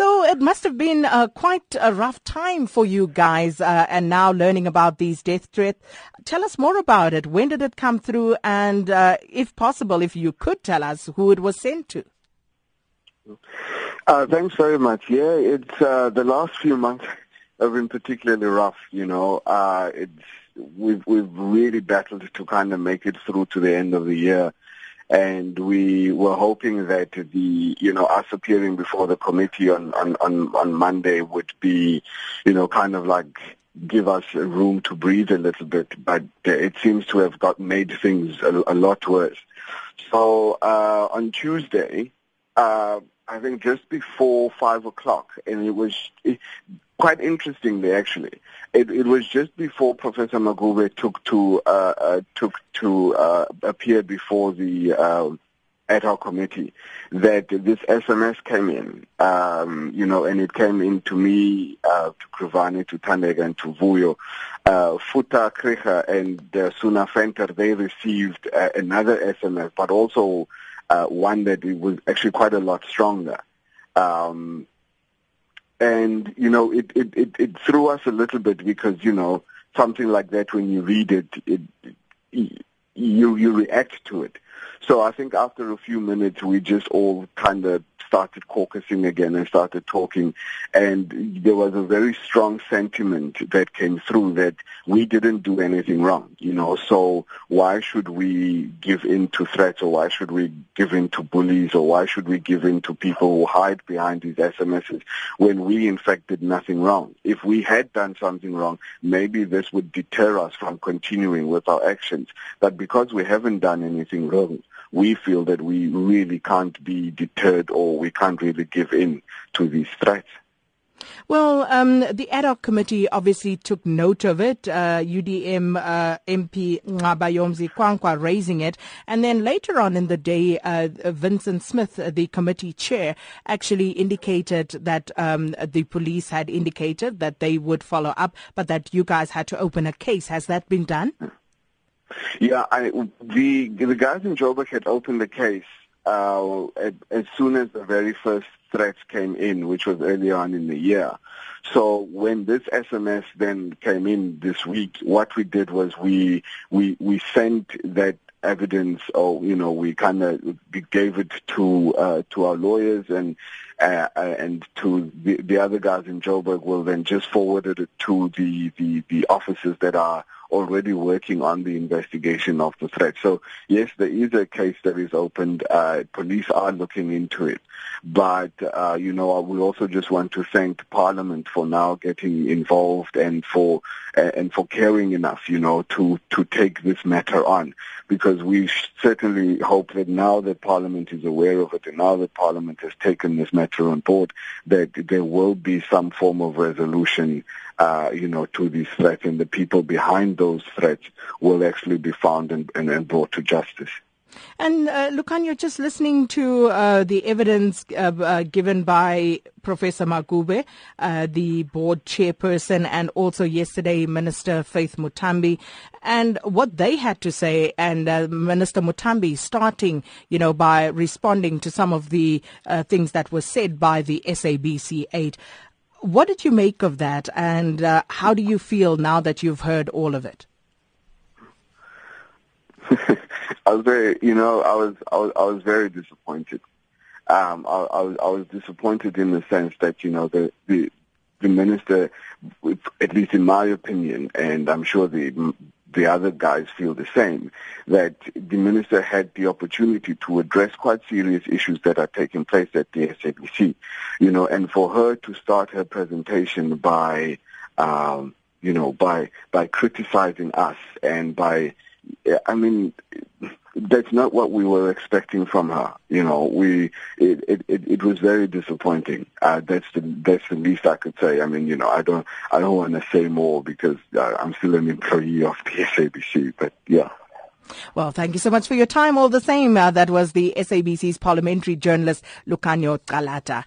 So it must have been uh, quite a rough time for you guys, uh, and now learning about these death threats. Tell us more about it. When did it come through, and uh, if possible, if you could tell us who it was sent to. Uh, thanks very much. Yeah, it's uh, the last few months have been particularly rough. You know, uh, it's we've we've really battled to kind of make it through to the end of the year, and we were hoping that the you know us appearing before the committee on on on, on Monday would be, you know, kind of like give us room to breathe a little bit, but it seems to have got made things a, a lot worse. So uh, on Tuesday, uh, I think just before five o'clock, and it was it, quite interestingly actually. It, it was just before Professor Maguvhe took to uh, uh, took to uh, appear before the uh, ad hoc committee that this SMS came in, um, you know, and it came in to me, uh, to Krivani, to Thandeka, and to Vuyo. Uh, Foeta Krige and uh, Suna Venter, they received uh, another SMS, but also uh, one that was actually quite a lot stronger. Um, and you know, it, it, it, it threw us a little bit because you know something like that when you read it, it, it you you react to it. So I think after a few minutes, we just all kind of started caucusing again and started talking. And there was a very strong sentiment that came through that we didn't do anything wrong, you know, so why should we give in to threats or why should we give in to bullies or why should we give in to people who hide behind these SMSs when we in fact did nothing wrong? If we had done something wrong, maybe this would deter us from continuing with our actions. But because we haven't done anything wrong, we feel that we really can't be deterred or we can't really give in to these threats. Well, um, the ad hoc committee obviously took note of it. Uh, UDM uh, MP Nqabayomzi Kwankwa raising it, and then later on in the day, uh, Vincent Smith, the committee chair, actually indicated that um, the police had indicated that they would follow up, but that you guys had to open a case. Has that been done? Yeah, I, the the guys in Joburg had opened the case uh, as, as soon as the very first threats came in, which was earlier on in the year. So when this SMS then came in this week, what we did was we we we sent that evidence, or you know, we kind of gave it to uh, to our lawyers and uh, uh, and to the, the other guys in Joburg will then just forwarded it to the, the, the officers that are already working on the investigation of the threat. So yes, there is a case that is opened. Uh, police are looking into it. But, uh, you know, we also just want to thank Parliament for now getting involved and for, and for caring enough, you know, to, to take this matter on. Because we certainly hope that now that Parliament is aware of it and now that Parliament has taken this matter on board, that there will be some form of resolution uh, you know, to this threat and the people behind those threats will actually be found and, and, and brought to justice. And uh, Lukhanyo, just listening to uh, the evidence uh, uh, given by Professor Maguvhe, uh, the board chairperson, and also yesterday Minister Faith Muthambi, and what they had to say, and uh, Minister Muthambi starting, you know, by responding to some of the things that were said by the SABC 8. What did you make of that, and uh, how do you feel now that you've heard all of it? I was very, you know, I was, I was, I was very disappointed. Um, I, I was, I was disappointed in the sense that, you know, the, the, the minister, at least in my opinion, and I'm sure the the other guys feel the same, that the minister had the opportunity to address quite serious issues that are taking place at the SABC, you know, and for her to start her presentation by, um, you know, by, by criticizing us and by, I mean, that's not what we were expecting from her. You know, we it it, it, was very disappointing. Uh, that's the that's the least I could say. I mean, you know, I don't I don't want to say more because uh, I'm still an employee of the SABC. But yeah. Well, thank you so much for your time. All the same, uh, that was the SABC's parliamentary journalist Lukhanyo Calata.